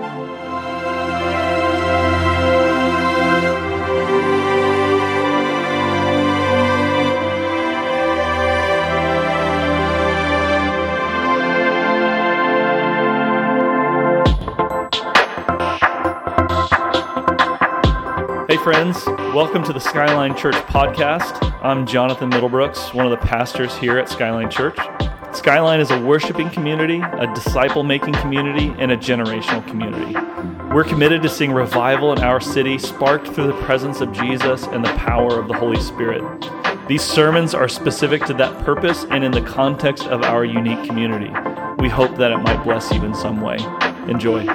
Hey, friends, welcome to the Skyline Church podcast. I'm Jonathan Middlebrooks, one of the pastors here at Skyline Church. Skyline is a worshiping community, a disciple making community, and a generational community. We're committed to seeing revival in our city sparked through the presence of Jesus and the power of the Holy Spirit. These sermons are specific to that purpose and in the context of our unique community. We hope that it might bless you in some way. Enjoy.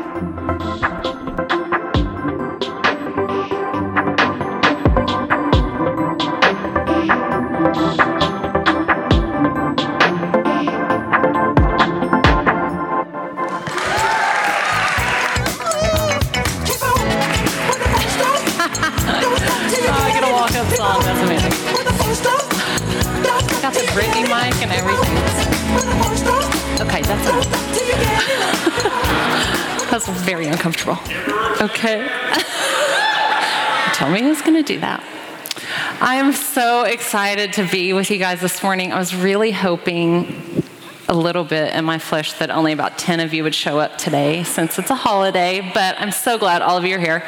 Okay. Tell me who's going to do that. I am so excited to be with you guys this morning. I was really hoping a little bit in my flesh that only about 10 of you would show up today since it's a holiday, but I'm so glad all of you are here.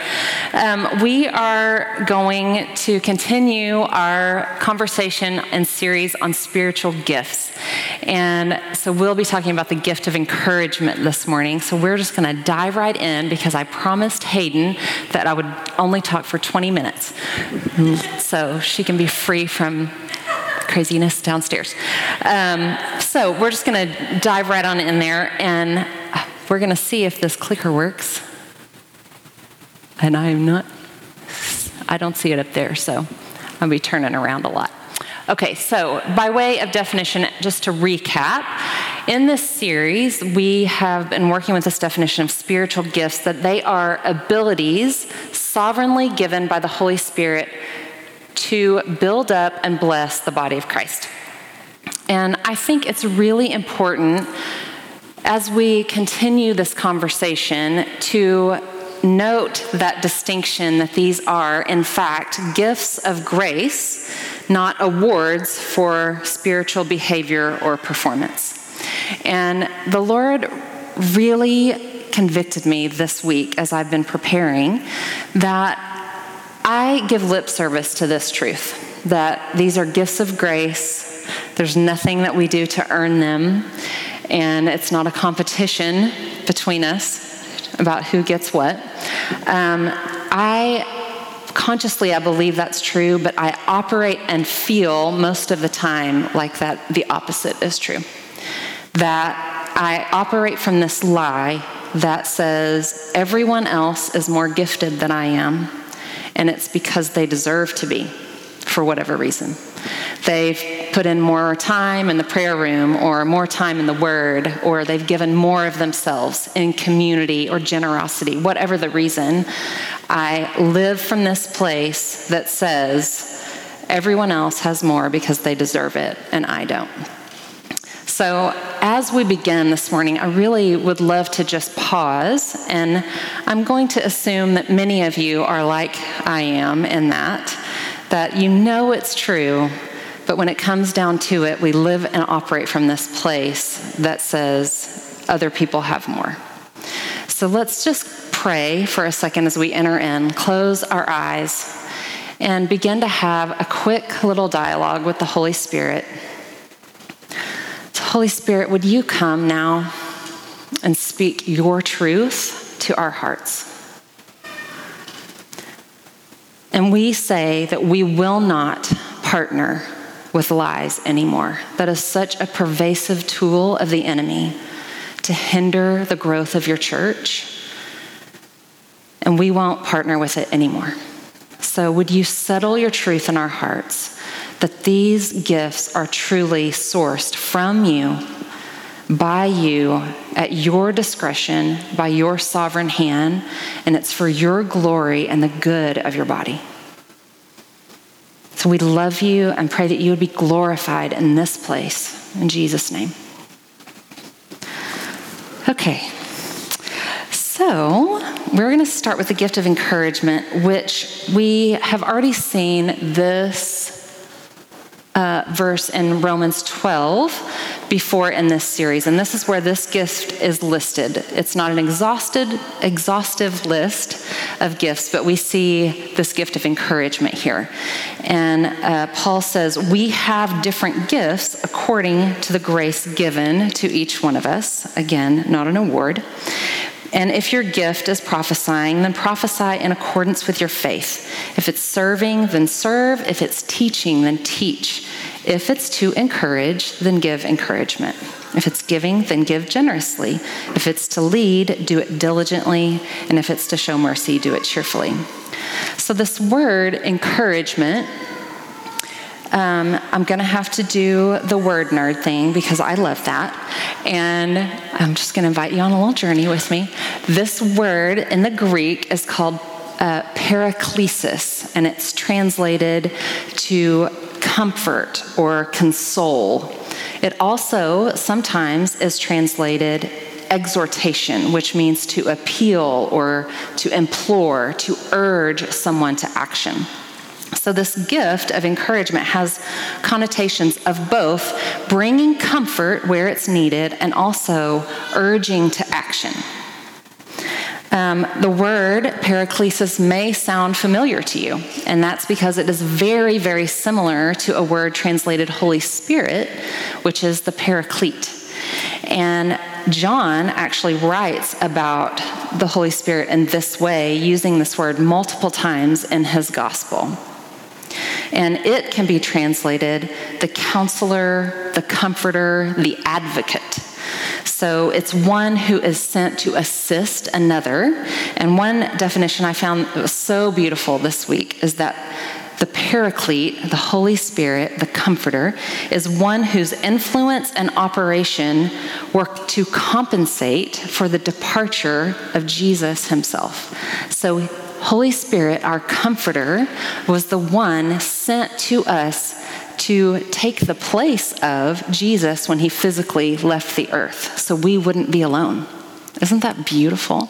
Um, we are going to continue our conversation and series on spiritual gifts. And so we'll be talking about the gift of encouragement this morning. So we're just going to dive right in because I promised Hayden that I would only talk for 20 minutes. So she can be free from craziness downstairs. Um, so we're just going to dive right on in there and we're going to see if this clicker works. And I'm not, I don't see it up there, so I'll be turning around a lot. Okay, so by way of definition, just to recap, in this series, we have been working with this definition of spiritual gifts that they are abilities sovereignly given by the Holy Spirit to build up and bless the body of Christ. And I think it's really important as we continue this conversation to note that distinction that these are, in fact, gifts of grace, not awards for spiritual behavior or performance. And the Lord really convicted me this week as I've been preparing that I give lip service to this truth that these are gifts of grace. There's nothing that we do to earn them, and it's not a competition between us about who gets what. Um, I consciously I believe that's true, but I operate and feel most of the time like that the opposite is true. That I operate from this lie that says everyone else is more gifted than I am and it's because they deserve to be for whatever reason. They've put in more time in the prayer room or more time in the word, or they've given more of themselves in community or generosity, whatever the reason. I live from this place that says everyone else has more because they deserve it and I don't. So, as we begin this morning, I really would love to just pause, and I'm going to assume that many of you are like I am in that, that you know it's true, but when it comes down to it, we live and operate from this place that says other people have more. So, let's just pray for a second as we enter in, close our eyes, and begin to have a quick little dialogue with the Holy Spirit. Holy Spirit, would you come now and speak your truth to our hearts? And we say that we will not partner with lies anymore. That is such a pervasive tool of the enemy to hinder the growth of your church. And we won't partner with it anymore. So, would you settle your truth in our hearts? That these gifts are truly sourced from you, by you, at your discretion, by your sovereign hand, and it's for your glory and the good of your body. So we love you and pray that you would be glorified in this place. In Jesus' name. Okay. So, we're going to start with the gift of encouragement, which we have already seen this uh, verse in Romans 12 before in this series. And this is where this gift is listed. It's not an exhausted, exhaustive list of gifts, but we see this gift of encouragement here. And uh, Paul says, We have different gifts according to the grace given to each one of us. Again, not an award. And if your gift is prophesying, then prophesy in accordance with your faith. If it's serving, then serve. If it's teaching, then teach. If it's to encourage, then give encouragement. If it's giving, then give generously. If it's to lead, do it diligently. And if it's to show mercy, do it cheerfully. So, this word encouragement um, I'm going to have to do the word nerd thing because I love that. And I'm just going to invite you on a little journey with me. This word in the Greek is called uh, paraklesis, and it's translated to comfort or console. It also sometimes is translated exhortation, which means to appeal or to implore, to urge someone to action. So, this gift of encouragement has connotations of both bringing comfort where it's needed and also urging to action. Um, the word paraklesis may sound familiar to you, and that's because it is very, very similar to a word translated Holy Spirit, which is the paraclete. And John actually writes about the Holy Spirit in this way, using this word multiple times in his gospel. And it can be translated the counselor, the comforter, the advocate. So it's one who is sent to assist another. And one definition I found was so beautiful this week is that the paraclete, the Holy Spirit, the comforter, is one whose influence and operation work to compensate for the departure of Jesus himself. So Holy Spirit, our comforter, was the one sent to us to take the place of Jesus when he physically left the earth so we wouldn't be alone. Isn't that beautiful?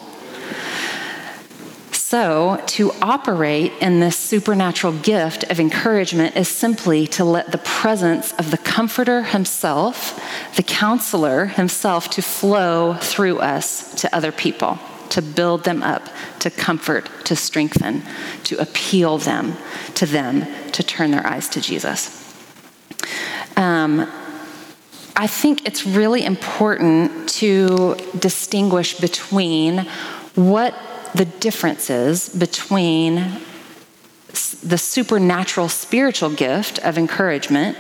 So, to operate in this supernatural gift of encouragement is simply to let the presence of the Comforter himself, the counselor himself, to flow through us to other people to build them up, to comfort, to strengthen, to appeal them to them to turn their eyes to Jesus. Um, I think it's really important to distinguish between what the difference is between the supernatural spiritual gift of encouragement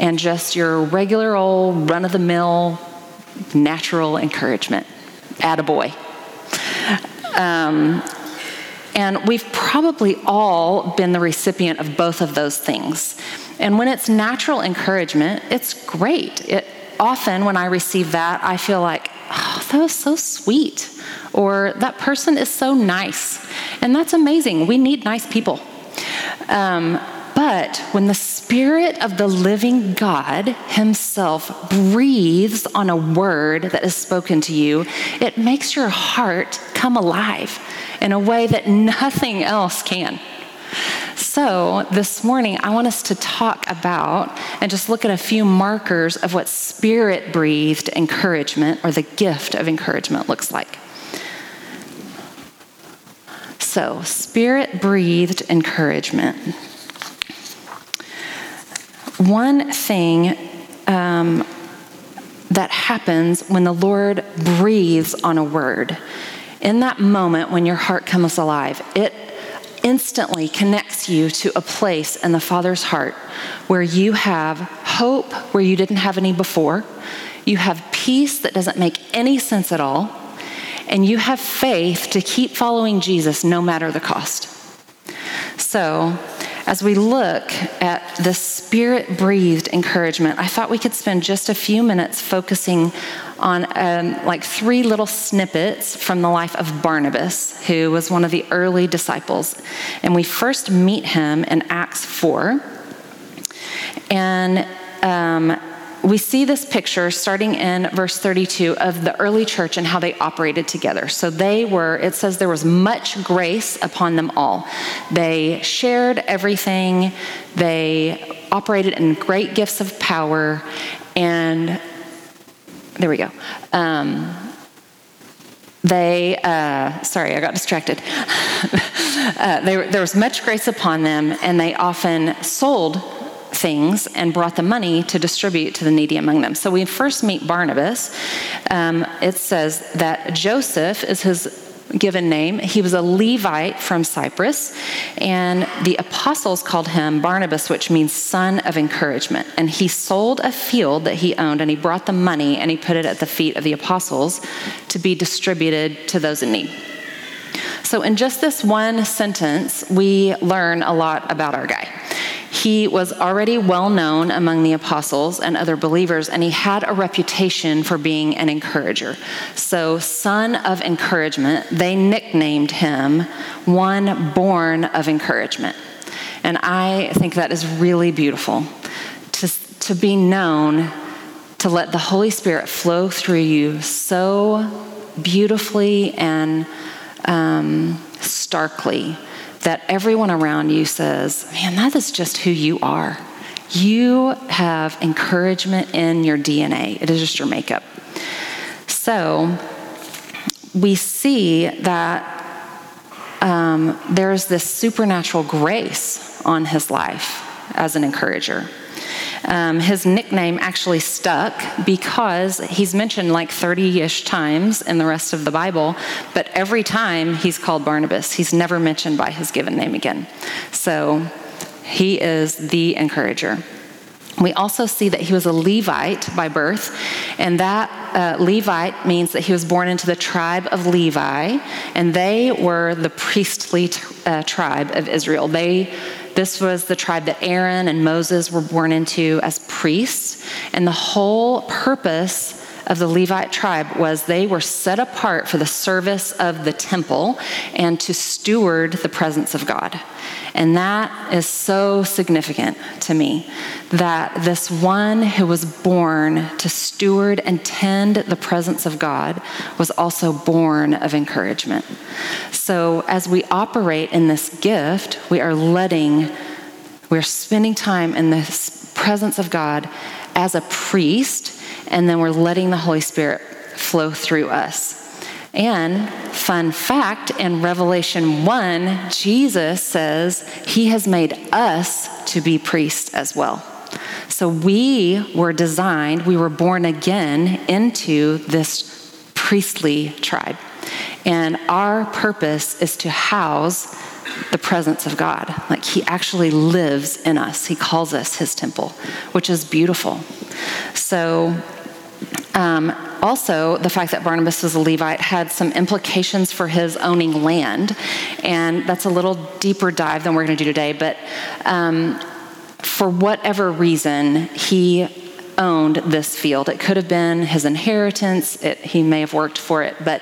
and just your regular old run of the mill natural encouragement. Attaboy. Um, and we've probably all been the recipient of both of those things. And when it's natural encouragement, it's great. It, often, when I receive that, I feel like, oh, that was so sweet. Or that person is so nice. And that's amazing. We need nice people. Um, but when the Spirit of the living God Himself breathes on a word that is spoken to you, it makes your heart come alive in a way that nothing else can. So, this morning, I want us to talk about and just look at a few markers of what spirit breathed encouragement or the gift of encouragement looks like. So, spirit breathed encouragement. One thing um, that happens when the Lord breathes on a word, in that moment when your heart comes alive, it instantly connects you to a place in the Father's heart where you have hope where you didn't have any before, you have peace that doesn't make any sense at all, and you have faith to keep following Jesus no matter the cost. So, as we look at the spirit breathed encouragement, I thought we could spend just a few minutes focusing on um, like three little snippets from the life of Barnabas, who was one of the early disciples. And we first meet him in Acts 4. And um, we see this picture starting in verse 32 of the early church and how they operated together. So they were, it says there was much grace upon them all. They shared everything, they operated in great gifts of power, and there we go. Um, they, uh, sorry, I got distracted. uh, they, there was much grace upon them, and they often sold things and brought the money to distribute to the needy among them. So we first meet Barnabas. Um, it says that Joseph is his given name. He was a Levite from Cyprus, and the apostles called him Barnabas, which means son of encouragement. And he sold a field that he owned, and he brought the money and he put it at the feet of the apostles to be distributed to those in need. So, in just this one sentence, we learn a lot about our guy. He was already well known among the apostles and other believers, and he had a reputation for being an encourager. So, son of encouragement, they nicknamed him one born of encouragement. And I think that is really beautiful to, to be known, to let the Holy Spirit flow through you so beautifully and um, starkly that everyone around you says, man, that is just who you are. You have encouragement in your DNA, it is just your makeup. So we see that um, there's this supernatural grace on his life as an encourager. Um, his nickname actually stuck because he's mentioned like 30 ish times in the rest of the Bible, but every time he's called Barnabas. He's never mentioned by his given name again. So he is the encourager. We also see that he was a Levite by birth, and that uh, Levite means that he was born into the tribe of Levi, and they were the priestly t- uh, tribe of Israel. They this was the tribe that Aaron and Moses were born into as priests. And the whole purpose of the Levite tribe was they were set apart for the service of the temple and to steward the presence of God. And that is so significant to me that this one who was born to steward and tend the presence of God was also born of encouragement. So as we operate in this gift, we are letting, we're spending time in the presence of God as a priest, and then we're letting the Holy Spirit flow through us. And fun fact in Revelation 1, Jesus says he has made us to be priests as well. So we were designed, we were born again into this priestly tribe. And our purpose is to house the presence of God. Like he actually lives in us. He calls us his temple, which is beautiful. So um, also, the fact that Barnabas was a Levite had some implications for his owning land, and that's a little deeper dive than we're going to do today. But um, for whatever reason, he owned this field. It could have been his inheritance, it, he may have worked for it, but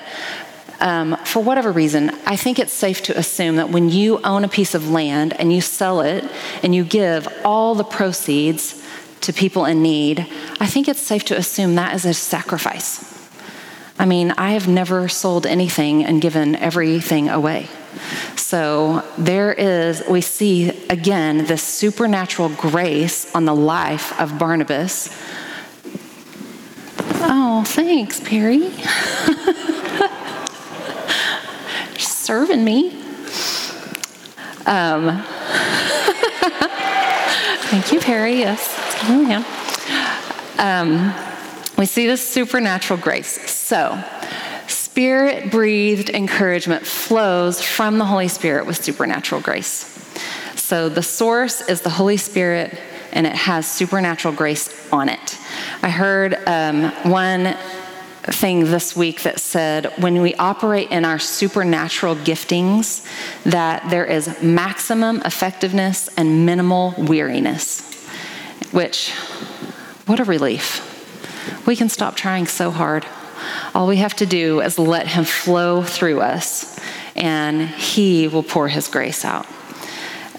um, for whatever reason, I think it's safe to assume that when you own a piece of land and you sell it and you give all the proceeds to people in need, I think it's safe to assume that is a sacrifice. I mean, I have never sold anything and given everything away. So there is, we see again this supernatural grace on the life of Barnabas. Oh, thanks, Perry. Serving me. Um, thank you, Perry. Yes. Oh, yeah. Um, we see this supernatural grace. So, spirit breathed encouragement flows from the Holy Spirit with supernatural grace. So, the source is the Holy Spirit, and it has supernatural grace on it. I heard um, one thing this week that said when we operate in our supernatural giftings that there is maximum effectiveness and minimal weariness which, what a relief. We can stop trying so hard. All we have to do is let Him flow through us, and He will pour His grace out.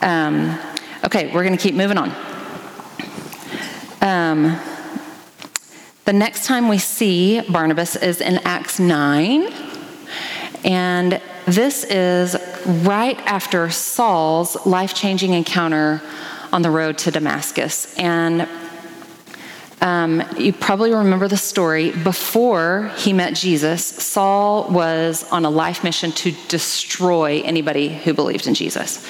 Um, okay, we're going to keep moving on. Um, The next time we see Barnabas is in Acts 9. And this is right after Saul's life changing encounter on the road to Damascus. And um, you probably remember the story. Before he met Jesus, Saul was on a life mission to destroy anybody who believed in Jesus.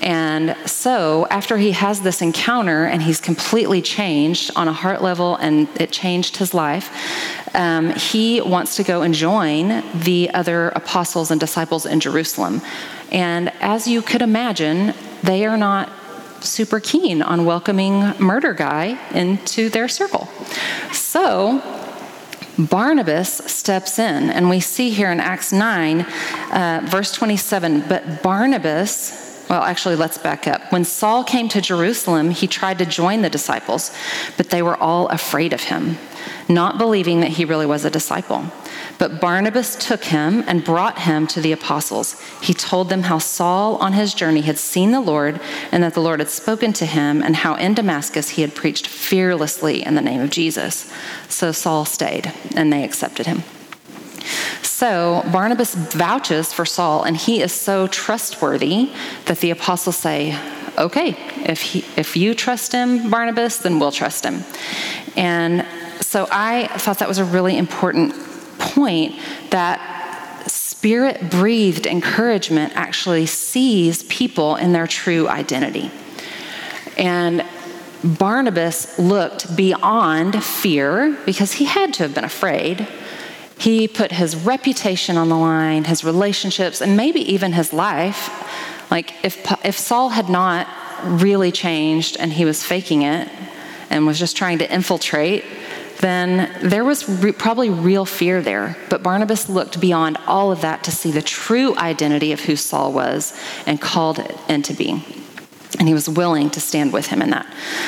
And so, after he has this encounter and he's completely changed on a heart level and it changed his life, um, he wants to go and join the other apostles and disciples in Jerusalem. And as you could imagine, they are not super keen on welcoming murder guy into their circle. So Barnabas steps in, and we see here in Acts 9, uh, verse 27, but Barnabas well, actually, let's back up. When Saul came to Jerusalem, he tried to join the disciples, but they were all afraid of him, not believing that he really was a disciple. But Barnabas took him and brought him to the apostles. He told them how Saul on his journey had seen the Lord and that the Lord had spoken to him, and how in Damascus he had preached fearlessly in the name of Jesus. So Saul stayed, and they accepted him. So Barnabas vouches for Saul, and he is so trustworthy that the apostles say, Okay, if, he, if you trust him, Barnabas, then we'll trust him. And so I thought that was a really important point that spirit breathed encouragement actually sees people in their true identity. And Barnabas looked beyond fear because he had to have been afraid. He put his reputation on the line, his relationships, and maybe even his life. Like if, if Saul had not really changed and he was faking it and was just trying to infiltrate, then there was re- probably real fear there. But Barnabas looked beyond all of that to see the true identity of who Saul was and called it into being. And he was willing to stand with him in that.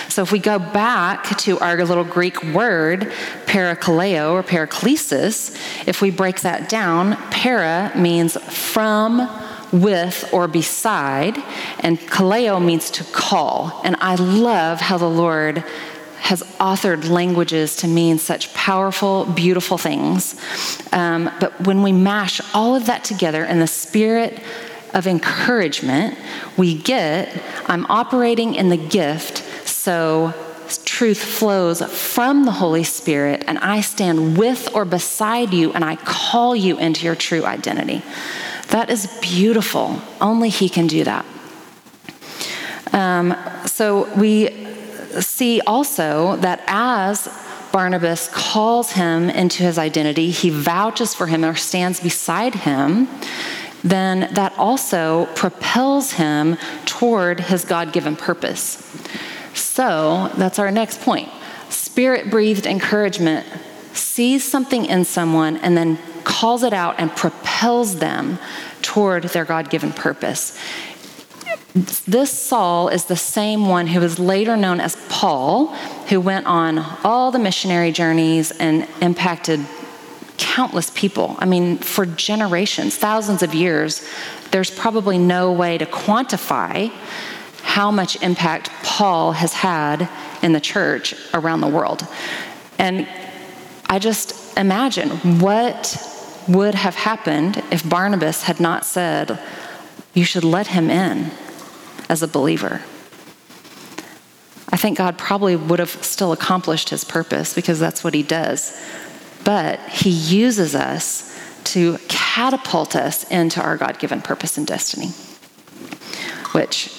So if we go back to our little Greek word, parakaleo or paraklesis, if we break that down, para means from, with, or beside, and kaleo means to call. And I love how the Lord has authored languages to mean such powerful, beautiful things. Um, but when we mash all of that together in the spirit of encouragement, we get I'm operating in the gift, so truth flows from the Holy Spirit, and I stand with or beside you, and I call you into your true identity. That is beautiful. Only He can do that. Um, so we see also that as Barnabas calls him into his identity, he vouches for him or stands beside him, then that also propels him toward his God given purpose. So that's our next point. Spirit breathed encouragement sees something in someone and then calls it out and propels them toward their God given purpose. This Saul is the same one who was later known as Paul, who went on all the missionary journeys and impacted countless people. I mean, for generations, thousands of years, there's probably no way to quantify how much impact Paul has had in the church around the world. And I just imagine what would have happened if Barnabas had not said, You should let him in as a believer. I think God probably would have still accomplished his purpose because that's what he does. But he uses us to catapult us into our God given purpose and destiny, which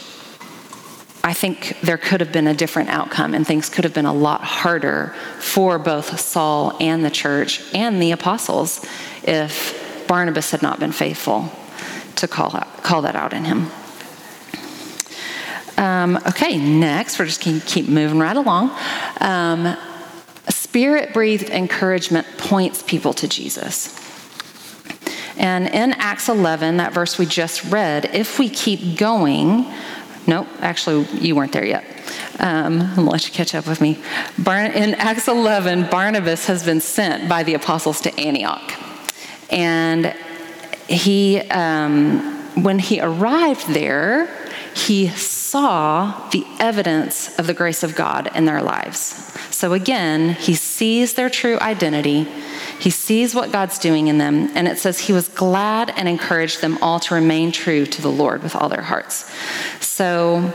I think there could have been a different outcome and things could have been a lot harder for both Saul and the church and the apostles if Barnabas had not been faithful to call, call that out in him. Um, okay, next, we're just going to keep moving right along. Um, Spirit breathed encouragement points people to Jesus. And in Acts 11, that verse we just read, if we keep going, nope, actually, you weren't there yet. Um, gonna let you catch up with me. In Acts 11, Barnabas has been sent by the apostles to Antioch. And he, um, when he arrived there, he saw the evidence of the grace of God in their lives. So again, he sees their true identity. He sees what God's doing in them, and it says he was glad and encouraged them all to remain true to the Lord with all their hearts. So,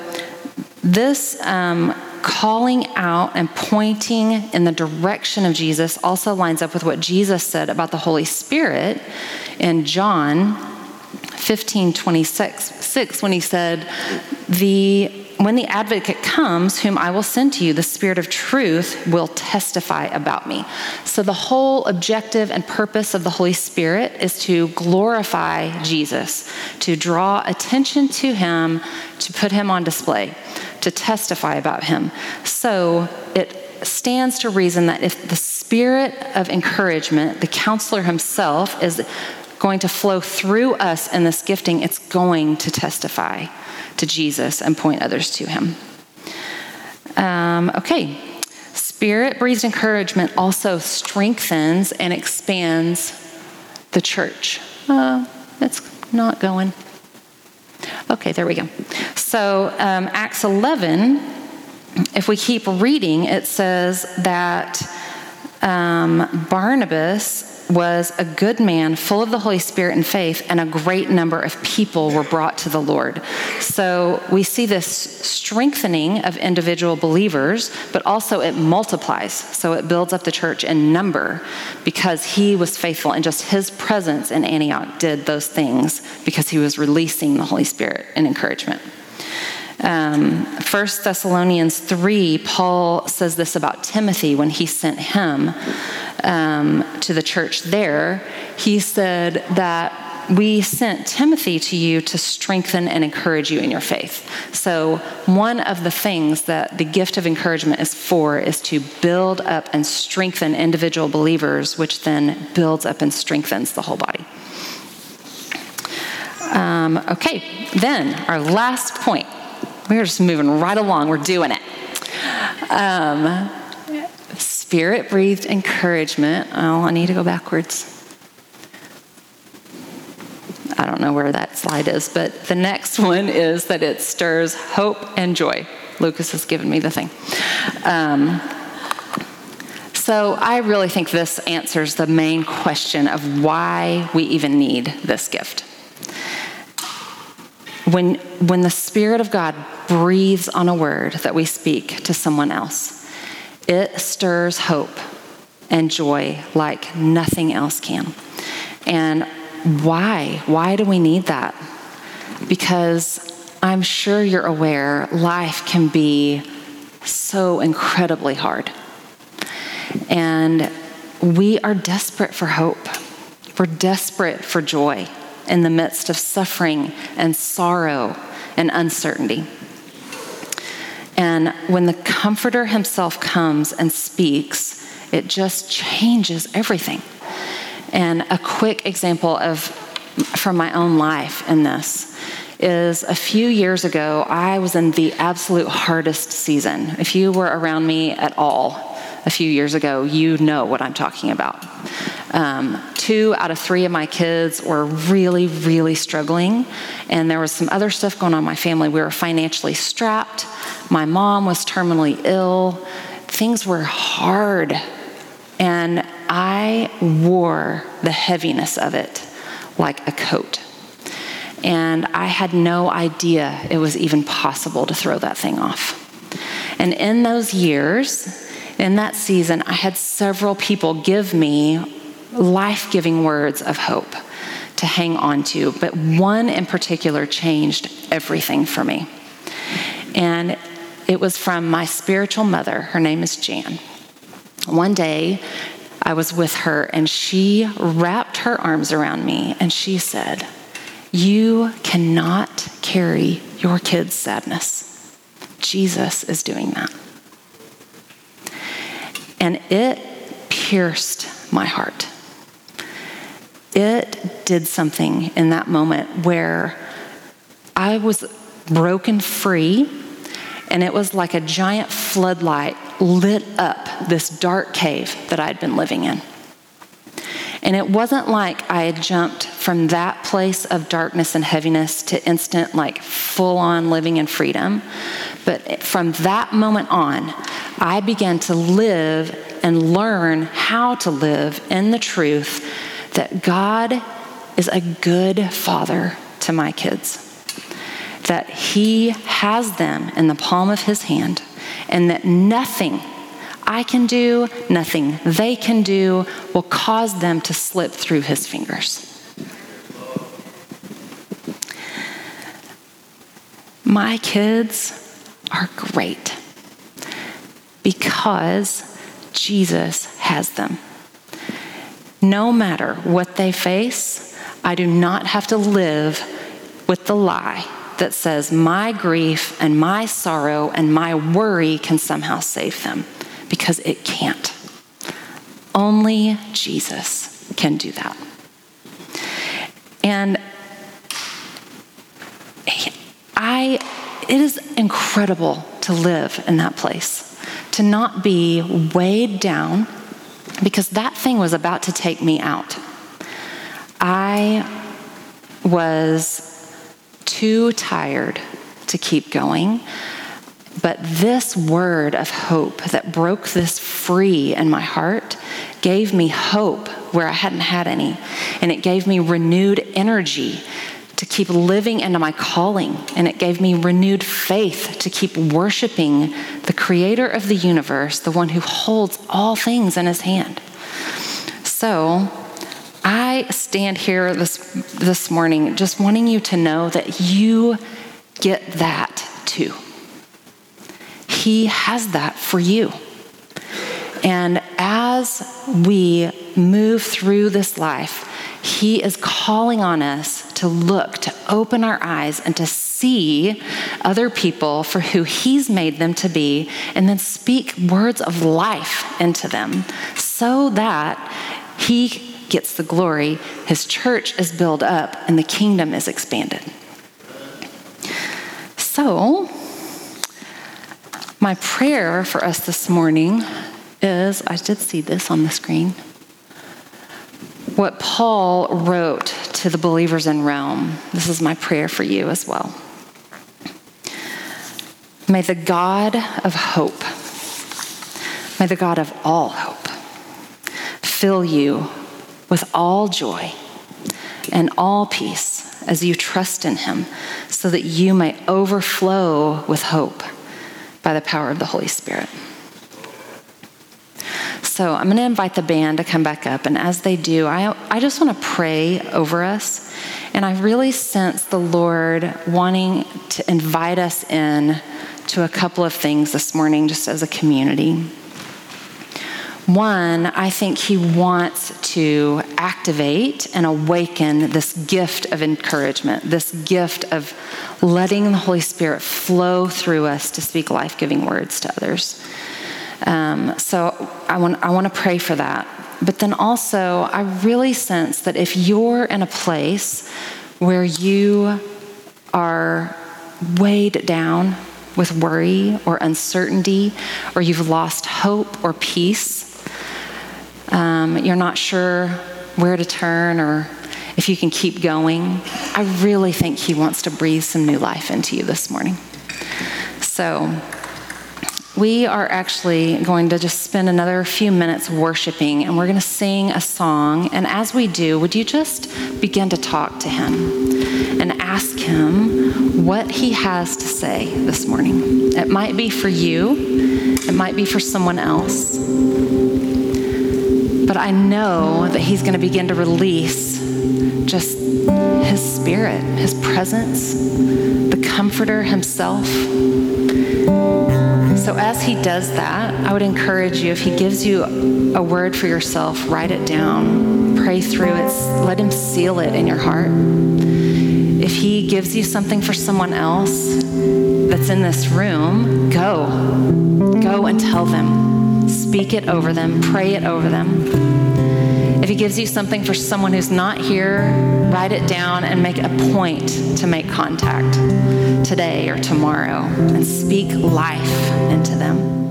this um, calling out and pointing in the direction of Jesus also lines up with what Jesus said about the Holy Spirit in John 15 26 6 when he said, the when the advocate comes, whom I will send to you, the Spirit of truth will testify about me. So, the whole objective and purpose of the Holy Spirit is to glorify Jesus, to draw attention to him, to put him on display, to testify about him. So, it stands to reason that if the Spirit of encouragement, the counselor himself, is going to flow through us in this gifting, it's going to testify to Jesus and point others to him. Um, okay, spirit breathed encouragement also strengthens and expands the church. Uh, it's not going. Okay, there we go. So, um, Acts 11, if we keep reading, it says that um, Barnabas was a good man, full of the Holy Spirit and faith, and a great number of people were brought to the Lord. So we see this strengthening of individual believers, but also it multiplies. So it builds up the church in number because he was faithful, and just his presence in Antioch did those things because he was releasing the Holy Spirit and encouragement. Um, 1 Thessalonians 3, Paul says this about Timothy when he sent him um, to the church there. He said that we sent Timothy to you to strengthen and encourage you in your faith. So, one of the things that the gift of encouragement is for is to build up and strengthen individual believers, which then builds up and strengthens the whole body. Um, okay, then our last point we're just moving right along. We're doing it. Um, Spirit breathed encouragement. Oh, I need to go backwards. I don't know where that slide is, but the next one is that it stirs hope and joy. Lucas has given me the thing. Um, so I really think this answers the main question of why we even need this gift. When, when the Spirit of God breathes on a word that we speak to someone else, it stirs hope and joy like nothing else can. And why? Why do we need that? Because I'm sure you're aware life can be so incredibly hard. And we are desperate for hope. We're desperate for joy in the midst of suffering and sorrow and uncertainty. And when the Comforter Himself comes and speaks, it just changes everything. And a quick example of from my own life in this is a few years ago, I was in the absolute hardest season. If you were around me at all a few years ago, you know what I'm talking about. Um, two out of three of my kids were really, really struggling, and there was some other stuff going on in my family. We were financially strapped. My mom was terminally ill. Things were hard, and I wore the heaviness of it like a coat. And I had no idea it was even possible to throw that thing off. And in those years, in that season, I had several people give me life giving words of hope to hang on to, but one in particular changed everything for me. And it was from my spiritual mother. Her name is Jan. One day, I was with her and she wrapped her arms around me and she said, You cannot carry your kids' sadness. Jesus is doing that. And it pierced my heart. It did something in that moment where I was broken free, and it was like a giant floodlight lit up this dark cave that I'd been living in. And it wasn't like I had jumped from that place of darkness and heaviness to instant, like full on living in freedom. But from that moment on, I began to live and learn how to live in the truth that God is a good father to my kids, that He has them in the palm of His hand, and that nothing I can do, nothing they can do will cause them to slip through his fingers. My kids are great because Jesus has them. No matter what they face, I do not have to live with the lie that says my grief and my sorrow and my worry can somehow save them because it can't. Only Jesus can do that. And I, it is incredible to live in that place, to not be weighed down because that thing was about to take me out. I was too tired to keep going. But this word of hope that broke this free in my heart gave me hope where I hadn't had any. And it gave me renewed energy to keep living into my calling. And it gave me renewed faith to keep worshiping the creator of the universe, the one who holds all things in his hand. So, I stand here this, this morning just wanting you to know that you get that too. He has that for you. And as we move through this life, He is calling on us to look, to open our eyes, and to see other people for who He's made them to be, and then speak words of life into them so that He gets the glory, His church is built up, and the kingdom is expanded. So, my prayer for us this morning is I did see this on the screen. What Paul wrote to the believers in Rome. This is my prayer for you as well. May the God of hope, may the God of all hope, fill you with all joy and all peace as you trust in him, so that you may overflow with hope by the power of the Holy Spirit. So I'm going to invite the band to come back up. And as they do, I, I just want to pray over us. And I really sense the Lord wanting to invite us in to a couple of things this morning, just as a community. One, I think he wants to activate and awaken this gift of encouragement, this gift of letting the Holy Spirit flow through us to speak life giving words to others. Um, so I want, I want to pray for that. But then also, I really sense that if you're in a place where you are weighed down with worry or uncertainty, or you've lost hope or peace, um, you're not sure where to turn or if you can keep going, I really think He wants to breathe some new life into you this morning. So, we are actually going to just spend another few minutes worshiping and we're going to sing a song. And as we do, would you just begin to talk to Him and ask Him what He has to say this morning? It might be for you, it might be for someone else. But I know that He's going to begin to release just His Spirit, His presence, the Comforter Himself. So, as He does that, I would encourage you if He gives you a word for yourself, write it down, pray through it, let Him seal it in your heart. If He gives you something for someone else that's in this room, go. Go and tell them speak it over them, pray it over them. If he gives you something for someone who's not here, write it down and make a point to make contact today or tomorrow and speak life into them.